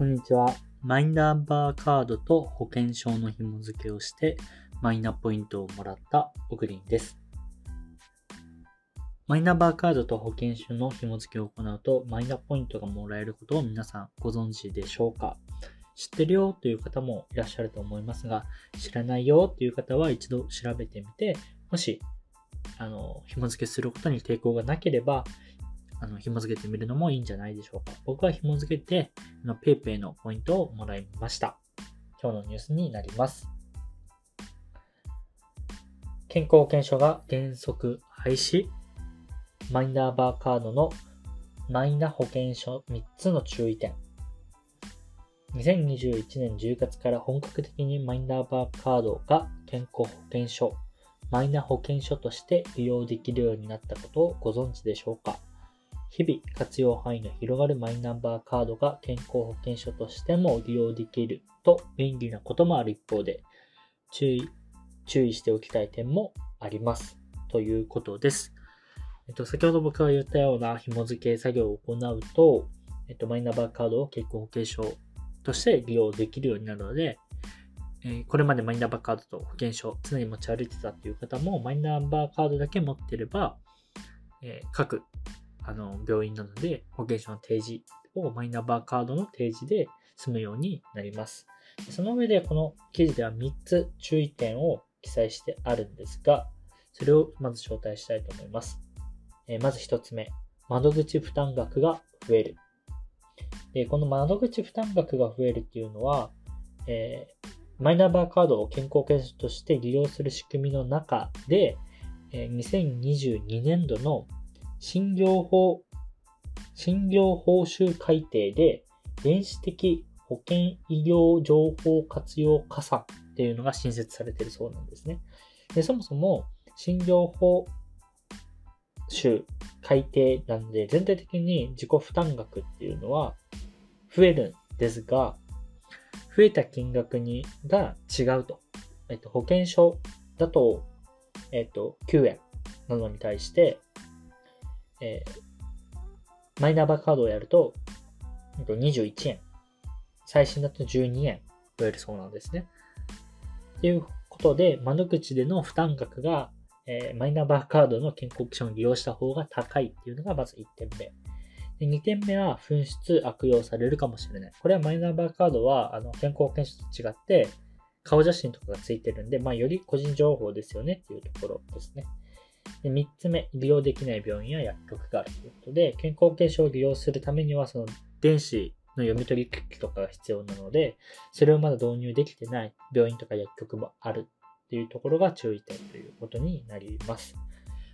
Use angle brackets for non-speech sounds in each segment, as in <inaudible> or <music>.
こんにちは。マイナンバーカードと保険証の紐付けをして、マイナポイントをもらったオグリンです。マイナンバーカードと保険証の紐付けを行うと、マイナポイントがもらえることを皆さんご存知でしょうか？知ってるよという方もいらっしゃると思いますが、知らないよという方は一度調べてみて、もし、あの、紐付けすることに抵抗がなければ、あの、紐付けてみるのもいいんじゃないでしょうか。僕は紐付けて、あの、ペイペイのポイントをもらいました。今日のニュースになります。健康保険証が原則廃止マイナンバーカードのマイナ保険証3つの注意点。2021年10月から本格的にマイナンバーカードが健康保険証、マイナ保険証として利用できるようになったことをご存知でしょうか日々活用範囲の広がるマイナンバーカードが健康保険証としても利用できると便利なこともある一方で注意、注意しておきたい点もあります。ということです。えっと、先ほど僕が言ったような紐付け作業を行うと、えっと、マイナンバーカードを健康保険証として利用できるようになるので、これまでマイナンバーカードと保険証常に持ち歩いてたっていう方も、マイナンバーカードだけ持っていれば、え各あの病院などで保険証の提示をマイナンバーカードの提示で済むようになります。その上でこの記事では3つ注意点を記載してあるんですが、それをまず招待したいと思います。えまず1つ目、窓口負担額が増える。でこの窓口負担額が増えるっていうのは、えーマイナンバーカードを健康保険証として利用する仕組みの中で、え2022年度の診療法、診療報酬改定で、電子的保険医療情報活用加算っていうのが新設されているそうなんですね。でそもそも診療報酬改定なので、全体的に自己負担額っていうのは増えるんですが、増えた金額にが違うと。えっと、保険証だと、えっと、9円なのに対して、えーマイナンバーカードをやると、21円。最新だと12円増えるそうなんですね。ということで、窓口での負担額が、えーマイナンバーカードの健康保険を利用した方が高いっていうのがまず1点目。で2点目は紛失、悪用されるかもしれない。これはマイナンバーカードはあの健康保険証と違って、顔写真とかがついてるんで、まあ、より個人情報ですよねっていうところですね。で3つ目、利用できない病院や薬局があるということで、健康保険証を利用するためには、その電子の読み取り機器とかが必要なので、それをまだ導入できてない病院とか薬局もあるっていうところが注意点ということになります。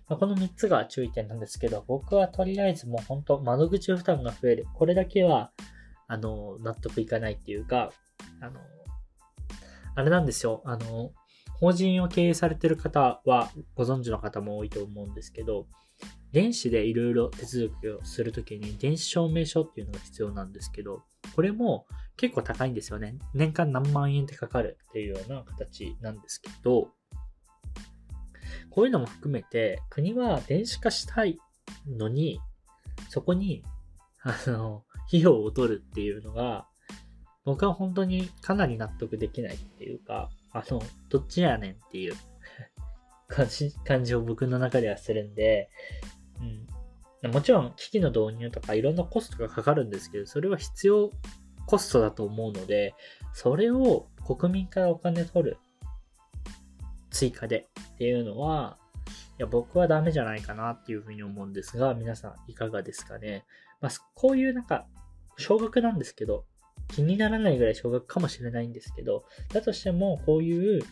まこの3つが注意点なんですけど、僕はとりあえずもう本当窓口負担が増える。これだけは、あの、納得いかないっていうか、あの、あれなんですよ。あの、法人を経営されてる方はご存知の方も多いと思うんですけど、電子でいろいろ手続きをするときに電子証明書っていうのが必要なんですけど、これも結構高いんですよね。年間何万円ってかかるっていうような形なんですけど、こういうのも含めて国は電子化したいのに、そこに、あの、費用を取るっていうのが、僕は本当にかなり納得できないっていうか、あの、どっちやねんっていう <laughs> 感じ感じを僕の中ではするんで、うん。もちろん、機器の導入とかいろんなコストがかかるんですけど、それは必要コストだと思うので、それを国民からお金取る追加でっていうのは、いや、僕はダメじゃないかなっていうふうに思うんですが、皆さんいかがですかね。まあ、こういうなんか、少額なんですけど、気にならないぐらい少額かもしれないんですけど、だとしても、こういう、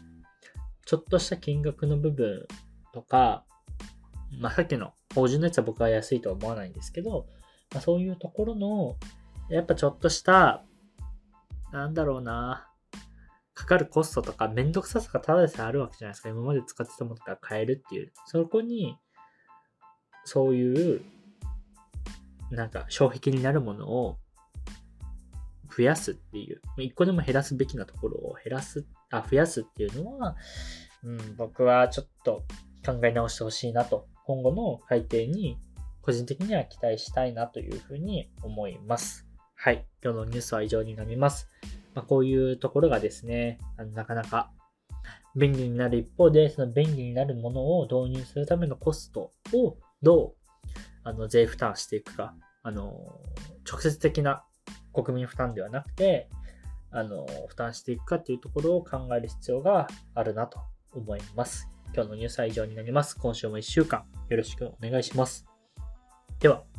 ちょっとした金額の部分とか、まあ、さっきの法人のやつは僕は安いとは思わないんですけど、まあ、そういうところの、やっぱちょっとした、なんだろうな、かかるコストとか、めんどくささがただでさえあるわけじゃないですか。今まで使ってたものから変えるっていう。そこに、そういう、なんか、障壁になるものを増やすっていう、一個でも減らすべきなところを減らす、あ、増やすっていうのは、うん、僕はちょっと考え直してほしいなと、今後の改定に個人的には期待したいなというふうに思います。はい。今日のニュースは以上になります。まあ、こういうところがですね、あのなかなか便利になる一方で、その便利になるものを導入するためのコストをどうあの税負担していくか、あの、直接的な国民負担ではなくて、あの、負担していくかっていうところを考える必要があるなと思います。今日のニュースは以上になります。今週も1週間よろしくお願いします。では。